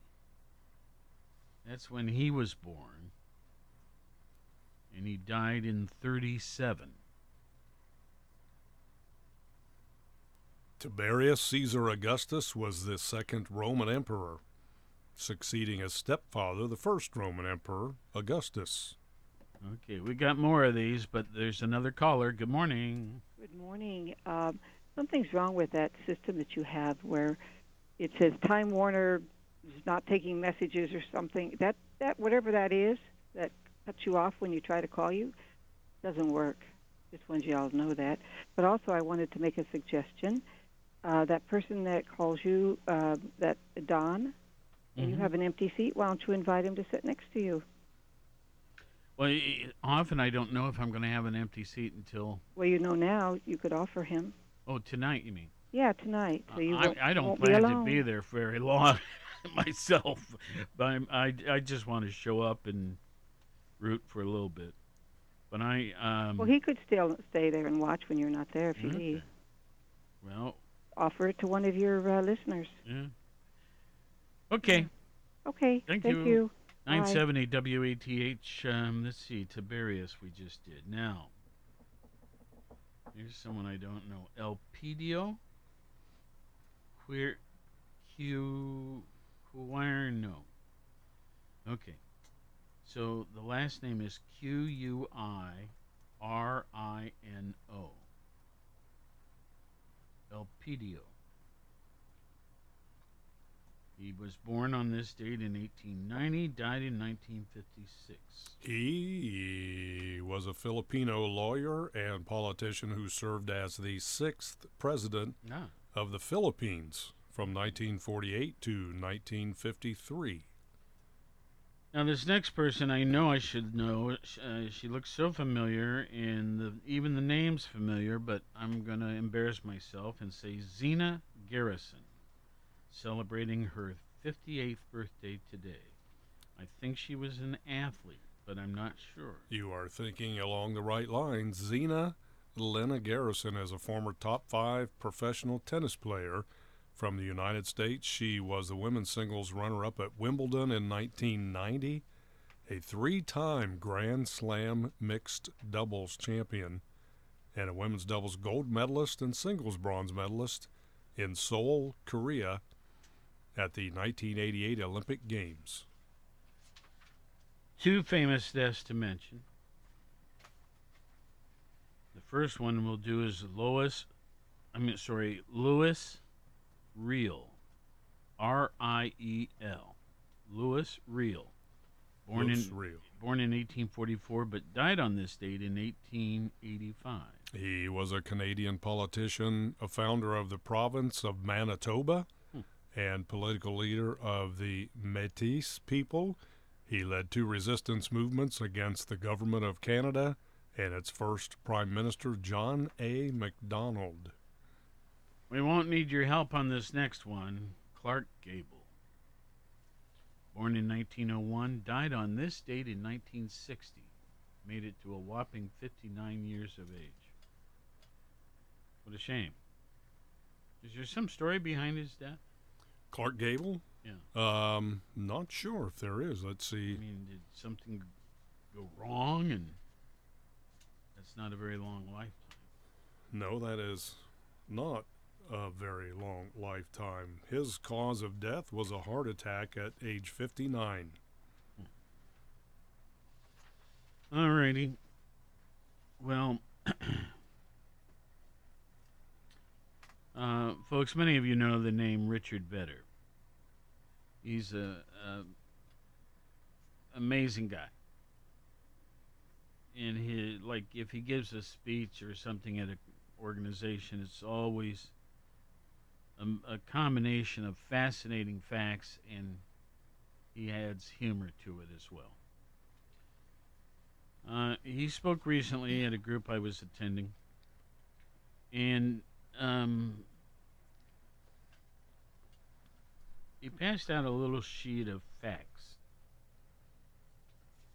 That's when he was born. And he died in 37. Tiberius Caesar Augustus was the second Roman emperor, succeeding his stepfather, the first Roman emperor, Augustus. Okay, we got more of these, but there's another caller. Good morning. Good morning. Um, something's wrong with that system that you have where it says Time Warner is not taking messages or something. That that whatever that is that cuts you off when you try to call you doesn't work. Just wanted you all to know that. But also, I wanted to make a suggestion. Uh, that person that calls you, uh, that Don, and you have an empty seat, why don't you invite him to sit next to you? Well, often I don't know if I'm going to have an empty seat until Well, you know now you could offer him. oh tonight. You mean? Yeah, tonight. So you I, won't, I don't plan be to be there very long myself, but I'm, I I just want to show up and root for a little bit. But I um Well, he could still stay there and watch when you're not there if you Okay. leave. well Offer it to one of your uh, listeners. yeah. Okay. Okay. Thank, Thank you. Bye. 970 WATH. Um, let's see. Tiberius, we just did. Now, here's someone I don't know. Elpidio? Queer. Q. Quirno. Okay. So the last name is Q U I R I N O. Elpidio. He was born on this date in 1890, died in 1956. He was a Filipino lawyer and politician who served as the sixth president Ah. of the Philippines from 1948 to 1953. Now, this next person I know I should know. Uh, she looks so familiar, and the, even the name's familiar, but I'm going to embarrass myself and say Zina Garrison, celebrating her 58th birthday today. I think she was an athlete, but I'm not sure. You are thinking along the right lines. Zina Lynna Garrison is a former top five professional tennis player from the United States. She was the women's singles runner up at Wimbledon in 1990, a three time Grand Slam mixed doubles champion, and a women's doubles gold medalist and singles bronze medalist in Seoul, Korea at the 1988 Olympic Games. Two famous deaths to mention. The first one we'll do is Lois, I mean, sorry, Louis Riel. R I E L. Louis Riel, Born Louis in Riel. born in 1844 but died on this date in 1885. He was a Canadian politician, a founder of the province of Manitoba, hmm. and political leader of the Métis people. He led two resistance movements against the government of Canada and its first Prime Minister, John A. Macdonald. We won't need your help on this next one. Clark Gable. Born in 1901, died on this date in 1960. Made it to a whopping 59 years of age. What a shame. Is there some story behind his death? Clark Gable? Yeah. Um, not sure if there is. Let's see. I mean, did something go wrong and that's not a very long lifetime. No, that is not a very long lifetime. His cause of death was a heart attack at age 59. Alrighty. Well, uh, folks, many of you know the name Richard Vedder. He's a, a amazing guy. And he like if he gives a speech or something at an organization, it's always a, a combination of fascinating facts and he adds humor to it as well. Uh, he spoke recently at a group I was attending, and um, he passed out a little sheet of facts.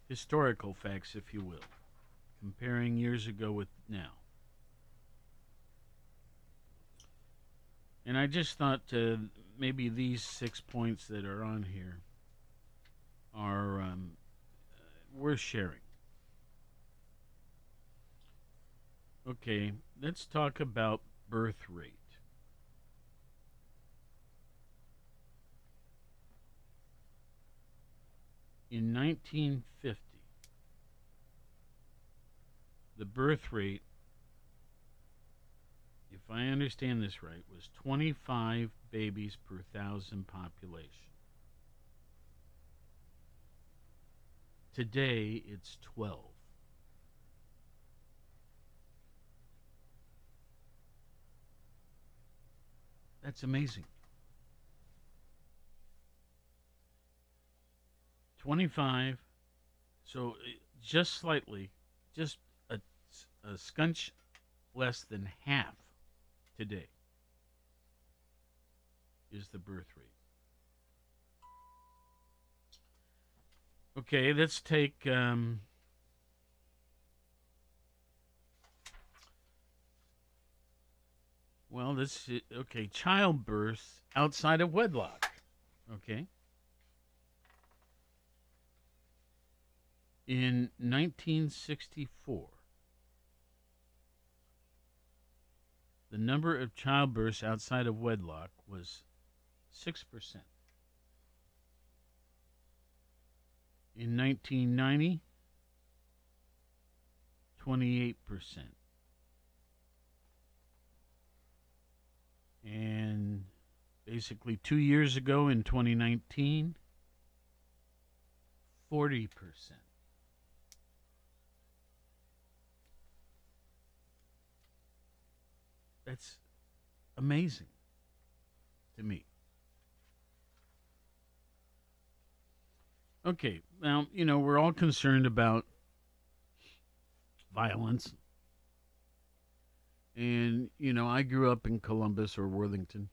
historical facts, if you will, comparing years ago with now. And I just thought maybe these six points that are on here are um, worth sharing. Okay, let's talk about birth rate. In 1950, the birth rate, if I understand this right, was 25 babies per thousand population. Today, it's 12. That's amazing. 25. So uh, just slightly, just a, a scunch less than half today is the birth rate. Okay, let's take um, well, this is, okay, childbirth outside of wedlock. Okay. In 1964, the number of childbirths outside of wedlock was 6%. In 1990, 28%. And basically two years ago in 2019, 40%. That's amazing to me. Okay, now, you know, we're all concerned about violence. And, you know, I grew up in Columbus or Worthington,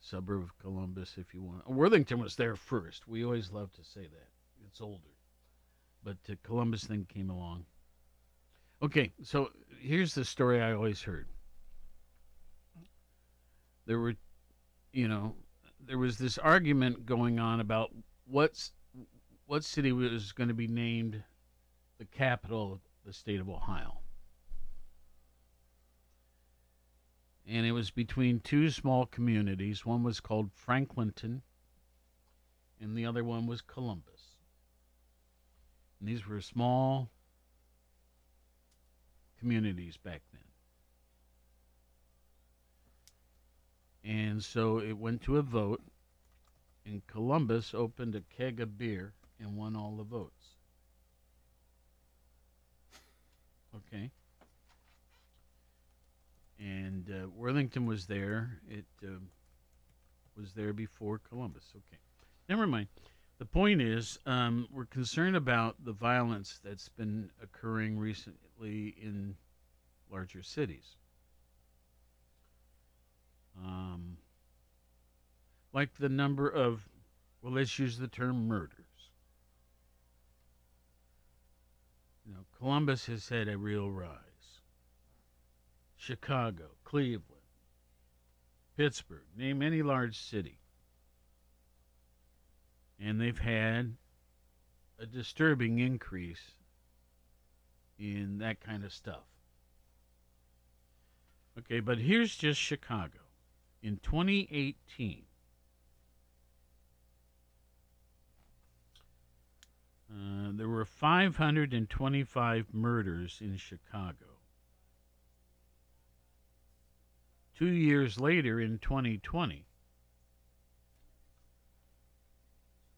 suburb of Columbus, if you want. Worthington was there first. We always love to say that. It's older. But uh, Columbus then came along. Okay, so here's the story I always heard. There were, you know, there was this argument going on about what's what city was going to be named the capital of the state of Ohio. And it was between two small communities. One was called Franklinton, and the other one was Columbus. And these were small communities back then. And so it went to a vote, and Columbus opened a keg of beer and won all the votes. Okay. And uh, Worthington was there. It uh, was there before Columbus. Okay. Never mind. The point is, um, we're concerned about the violence that's been occurring recently in larger cities. Um, like the number of, well, let's use the term murders. You know, Columbus has had a real rise. Chicago, Cleveland, Pittsburgh, name any large city. And they've had a disturbing increase in that kind of stuff. Okay, but here's just Chicago. In 2018, Uh, there were 525 murders in Chicago. Two years later, in 2020,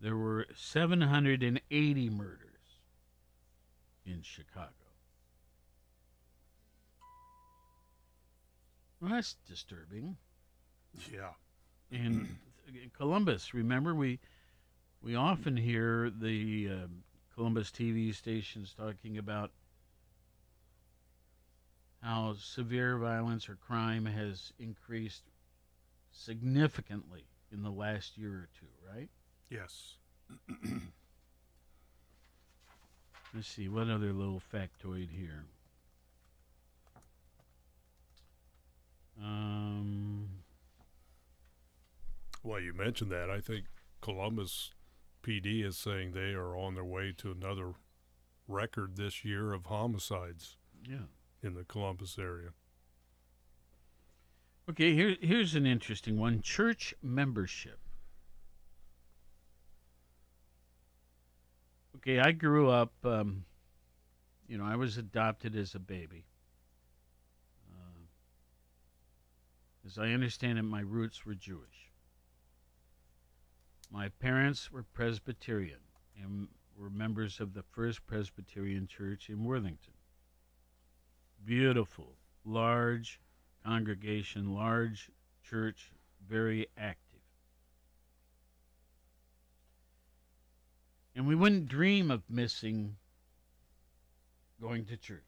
there were 780 murders in Chicago. Well, that's disturbing. Yeah. And Columbus, remember we we often hear the uh, Columbus TV stations talking about how severe violence or crime has increased significantly in the last year or two, right? Yes. Let's see, what other little factoid here? Um, Well, you mentioned that. I think Columbus PD is saying they are on their way to another record this year of homicides yeah. in the Columbus area. Okay, here, here's an interesting one church membership. Okay, I grew up, um, you know, I was adopted as a baby. Uh, as I understand it, my roots were Jewish. My parents were Presbyterian and were members of the First Presbyterian Church in Worthington. Beautiful, large congregation, large church, very active. And we wouldn't dream of missing going to church.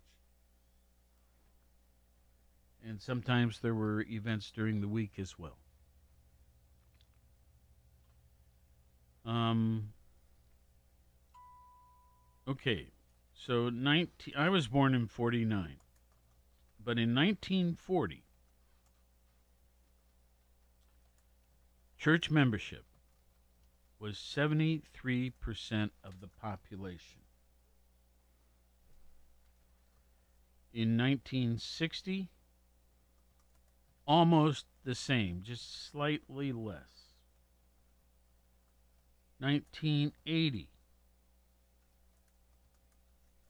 And sometimes there were events during the week as well. Um, okay, so 19, I was born in 49. But in 1940, church membership was 73% of the population. In 1960, almost the same, just slightly less. 1980,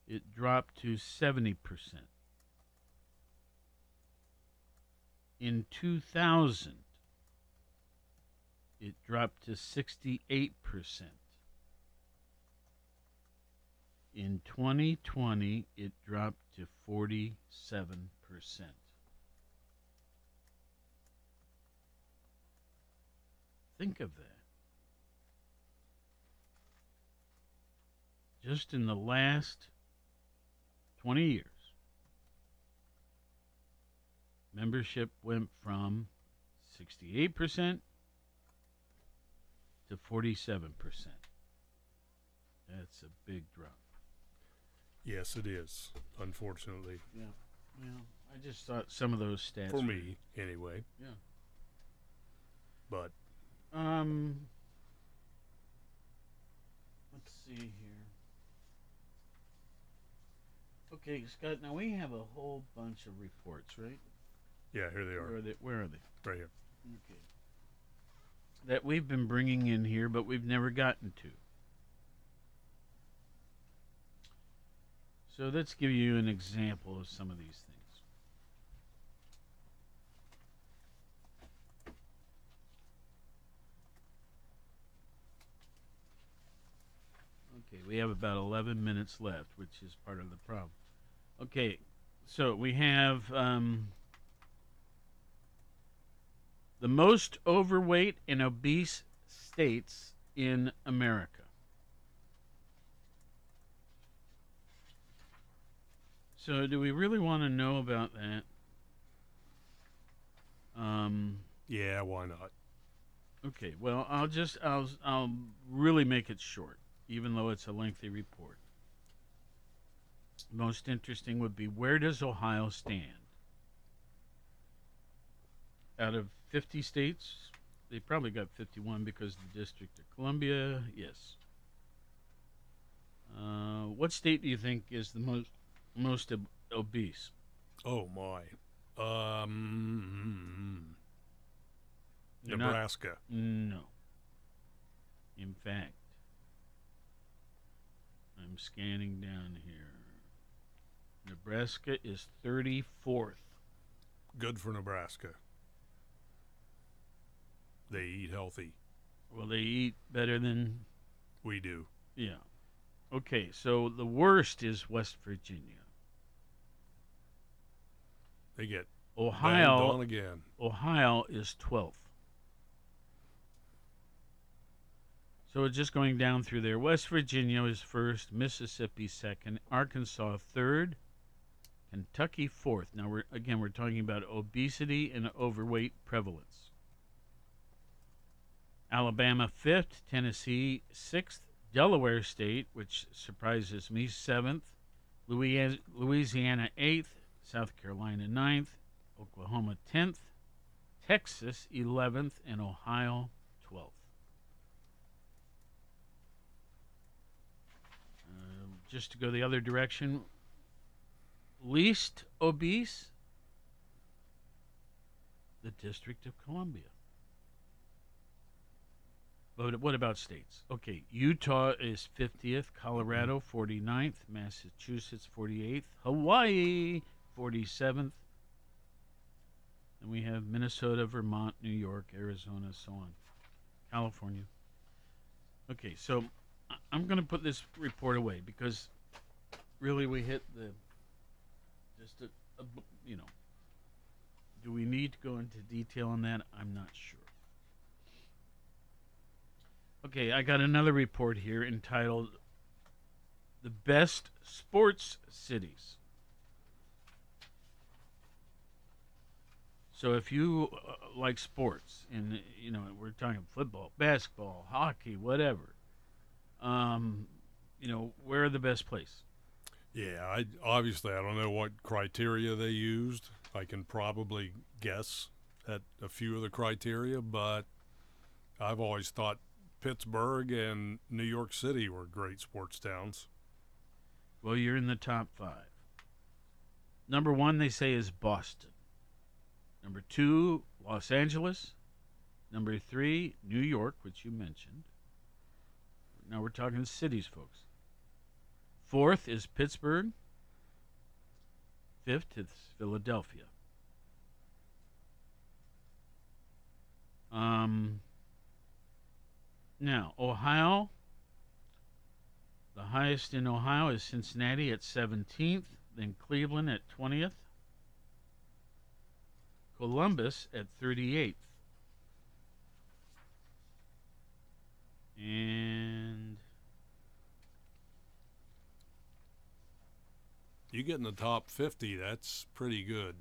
it dropped to 70%. In 2000, it dropped to 68%. In 2020, it dropped to 47%. Think of that. Just in the last 20 years, membership went from 68% to 47%. That's a big drop. Yes, it is. Unfortunately, Yeah. Well, I just thought some of those stats for were- me anyway. Yeah. But Um, let's see here. Okay, Scott. Now we have a whole bunch of reports, right? yeah, here they are. Where are they? Where are they? Right here. Okay. That we've been bringing in here, but we've never gotten to. So let's give you an example of some of these things. Okay, we have about 11 minutes left, which is part of the problem. Okay, so we have um, the most overweight and obese states in America. So, do we really want to know about that? Um, Yeah, why not? okay. Well, I'll just I'll I'll really make it short, even though it's a lengthy report. Most interesting would be where does Ohio stand? Out of 50 states, they probably got 51 because the District of Columbia, yes. Uh, what state do you think is the most most ob- obese? Oh my. Um, You're not- Nebraska. No. In fact, I'm scanning down here. Nebraska is 34th. Good for Nebraska. They eat healthy. Well, they eat better than We do. Yeah. Okay, so the worst is West Virginia. They get Ohio on again. Ohio is 12th. So it's just going down through there. West Virginia is first, Mississippi second, Arkansas third, Kentucky fourth. Now we're again we're talking about obesity and overweight prevalence. Alabama fifth, Tennessee sixth, Delaware State, which surprises me, seventh. Louisiana eighth. South Carolina ninth. Oklahoma tenth. Texas eleventh, and Ohio twelfth. Um, just to go the other direction, least obese, the District of Columbia. But what about states? Okay, Utah is 50th, Colorado mm-hmm. 49th, Massachusetts 48th, Hawaii 47th. And we have Minnesota, Vermont, New York, Arizona, so on. California. Okay, so I'm going to put this report away because really we hit the just a, you know. Do we need to go into detail on that? I'm not sure. Okay, I got another report here entitled The Best Sports Cities. So if you uh, like sports, and you know we're talking football, basketball, hockey, whatever, um, you know where are the best place? Yeah, I obviously I don't know what criteria they used. I can probably guess at a few of the criteria, but I've always thought Pittsburgh and New York City were great sports towns. Well, you're in the top five. Number one, they say, is Boston. Number two, Los Angeles. Number three, New York, which you mentioned. Now we're talking cities, folks. Fourth is Pittsburgh. Fifth is Philadelphia. Um, now, Ohio. The highest in Ohio is Cincinnati at 17th, then Cleveland at 20th, Columbus at 38th. And You get in the top 50, that's pretty good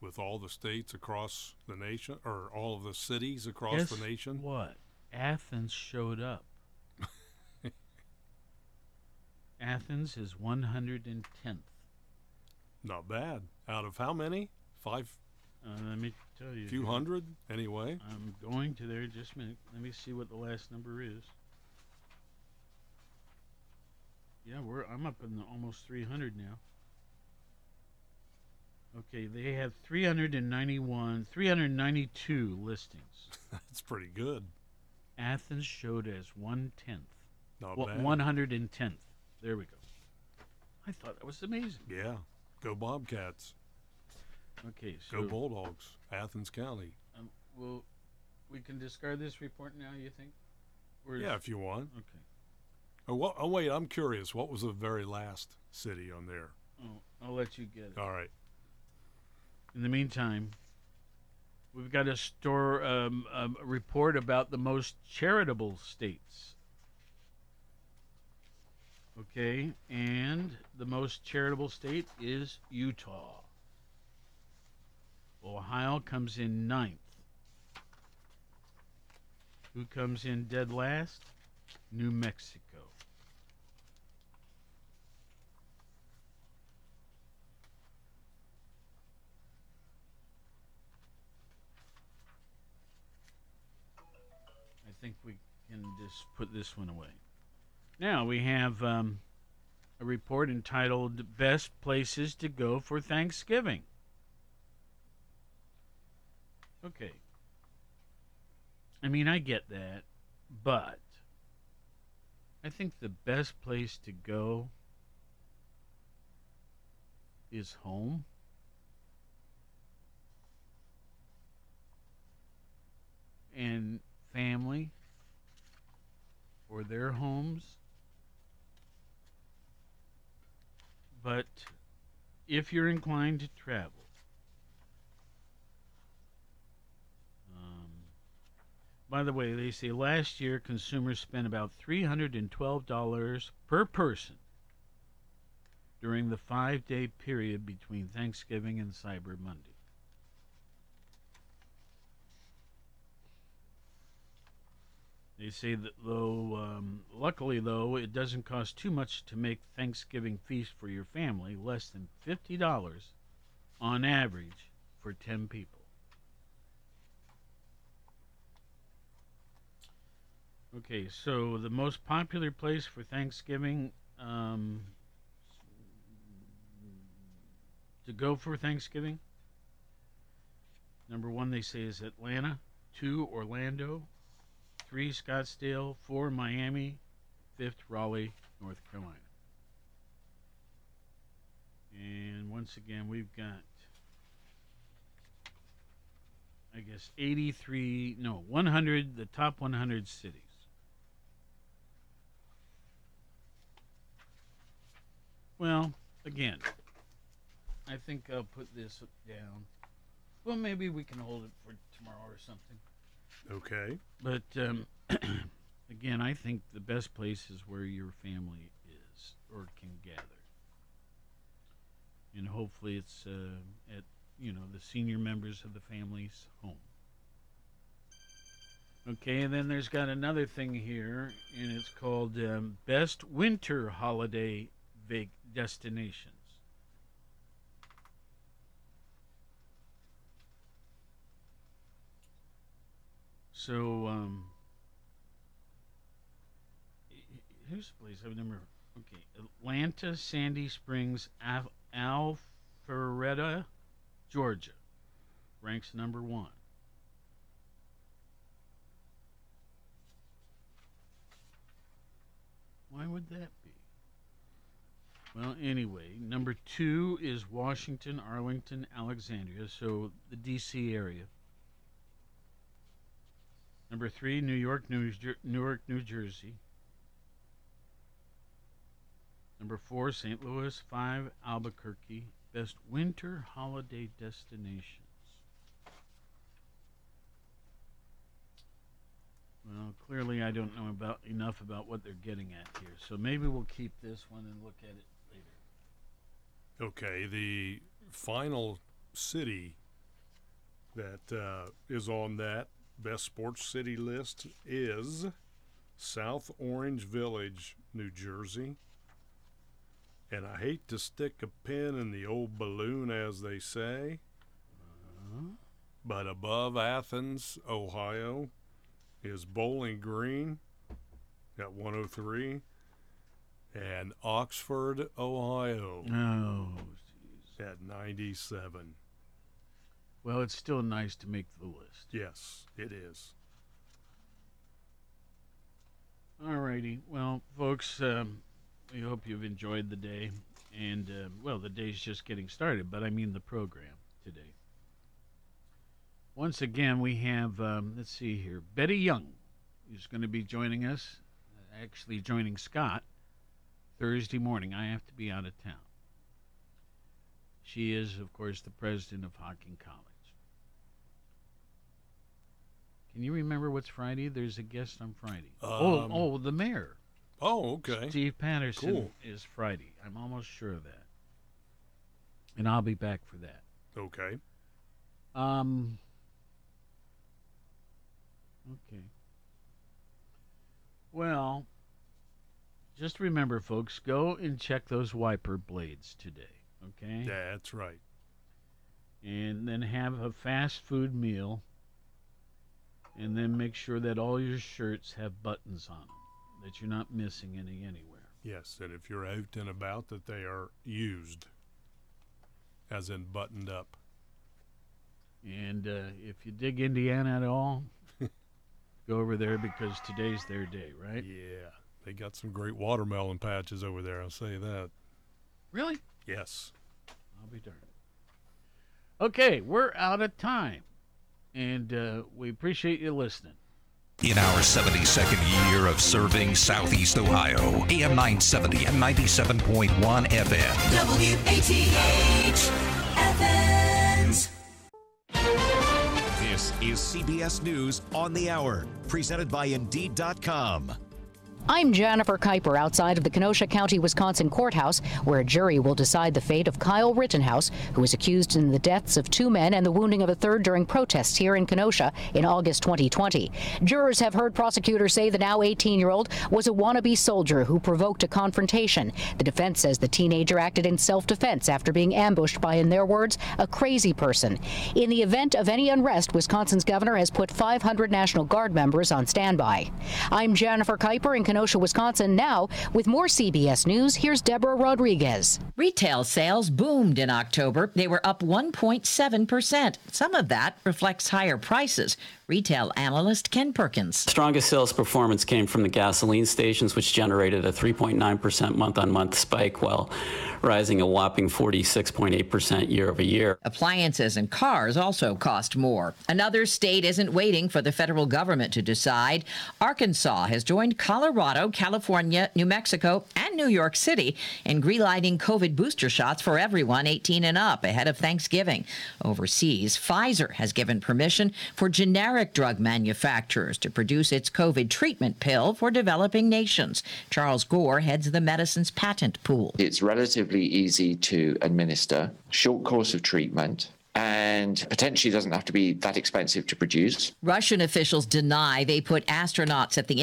with all the states across the nation or all of the cities across guess the nation. what? Athens showed up. Athens is 110th. Not bad. Out of how many? Five? Uh, let me tell you. few hundred anyway. I'm going to there just a minute. Let me see what the last number is. Yeah, we're I'm up in the almost 300 now. Okay, they have 391, 392 listings. That's pretty good. Athens showed as one tenth. Not Well, bad. 110th. There we go. I thought that was amazing. Yeah. Go Bobcats. Okay, so Go Bulldogs. Athens County. um, well, we can discard this report now. You think? Or Yeah, if you want. Okay. Oh, what, oh, wait, I'm curious. What was the very last city on there? Oh, I'll let you get it. All right. In the meantime, we've got a store um, um, a report about the most charitable states. Okay, and the most charitable state is Utah. Ohio comes in ninth. Who comes in dead last? New Mexico. I think we can just put this one away. Now we have um, a report entitled Best Places to Go for Thanksgiving. Okay. I mean, I get that, but I think the best place to go is home. And family or their homes. But if you're inclined to travel, by the way, they say last year consumers spent about $312 per person during the five day period between Thanksgiving and Cyber Monday. They say that though, um, luckily though, it doesn't cost too much to make Thanksgiving feast for your family, less than fifty dollars on average for ten people. Okay, so the most popular place for Thanksgiving um, to go for Thanksgiving. Number one, they say is Atlanta. Two, Orlando. Three, Scottsdale. Four, Miami. Fifth, Raleigh, North Carolina. And once again, we've got, I guess, 83, no, 100, the top 100 cities. Well, again, I think I'll put this down. Well, maybe we can hold it for tomorrow or something. Okay. But um, again, I think the best place is where your family is or can gather, and hopefully it's uh, at you know the senior members of the family's home. Okay, and then there's got another thing here, and it's called um, Best Winter Holiday Vac- Destinations. So, um, a place I've never. Okay, Atlanta, Sandy Springs, Al- Alpharetta, Georgia, ranks number one. Why would that? Well, anyway, number two is Washington, Arlington, Alexandria, so the D.C. area. Number three, New York, New Jer- Newark, New Jersey. Number four, St. Louis. Five, Albuquerque. Best winter holiday destinations. Well, clearly I don't know about enough about what they're getting at here, so maybe we'll keep this one and look at it. Okay, the final city that uh, is on that best sports city list is South Orange Village, New Jersey. And I hate to stick a pin in the old balloon, as they say, but above Athens, Ohio, is Bowling Green at 103 and Oxford, Ohio Oh, at 97. Well, it's still nice to make the list. Yes, it is. All righty. Well, folks, um, we hope you've enjoyed the day. And, uh, well, the day's just getting started, but I mean the program today. Once again, we have, um, let's see here, Betty Young is going to be joining us, actually joining Scott Thursday morning. I have to be out of town. She is, of course, the president of Hocking College. Can you remember what's Friday? There's a guest on Friday. oh, Um, oh, the mayor. Oh, okay. Steve Patterson Cool. is Friday. I'm almost sure of that. And I'll be back for that. Okay. Um. Okay. Well, just remember, folks, go and check those wiper blades today. Okay. That's right. And then have a fast food meal. And then make sure that all your shirts have buttons on them, that you're not missing any anywhere. Yes, and if you're out and about, that they are used, as in buttoned up. And uh, if you dig Indiana at all, go over there because today's their day, right? Yeah, they got some great watermelon patches over there. I'll say that. Really? Yes. I'll be darned. Okay, we're out of time. And uh, we appreciate you listening. In our 72nd year of serving Southeast Ohio, AM 970 and 97.1 FM. WATH Athens. This is CBS News on the Hour, presented by Indeed.com. I'm Jennifer Kuiper outside of the Kenosha County, Wisconsin courthouse, where a jury will decide the fate of Kyle Rittenhouse, who was accused in the deaths of two men and the wounding of a third during protests here in Kenosha in August 2020. Jurors have heard prosecutors say the now 18 year old was a wannabe soldier who provoked a confrontation. The defense says the teenager acted in self defense after being ambushed by, in their words, a crazy person. In the event of any unrest, Wisconsin's governor has put 500 National Guard members on standby. I'm Jennifer Kuiper in Kenosha, Wisconsin. Now, with more CBS News, here's Deborah Rodriguez. Retail sales boomed in October. They were up 1.7%. Some of that reflects higher prices. Retail analyst Ken Perkins. Strongest sales performance came from the gasoline stations, which generated a 3.9% month on month spike, while rising a whopping 46.8% year over year. Appliances and cars also cost more. Another state isn't waiting for the federal government to decide. Arkansas has joined Colorado, California, New Mexico, and New York City in greenlighting COVID booster shots for everyone 18 and up ahead of Thanksgiving. Overseas, Pfizer has given permission for generic drug manufacturers to produce its COVID treatment pill for developing nations. Charles Gore heads the medicine's patent pool. It's relatively easy to administer, short course of treatment, and potentially doesn't have to be that expensive to produce. Russian officials deny they put astronauts at the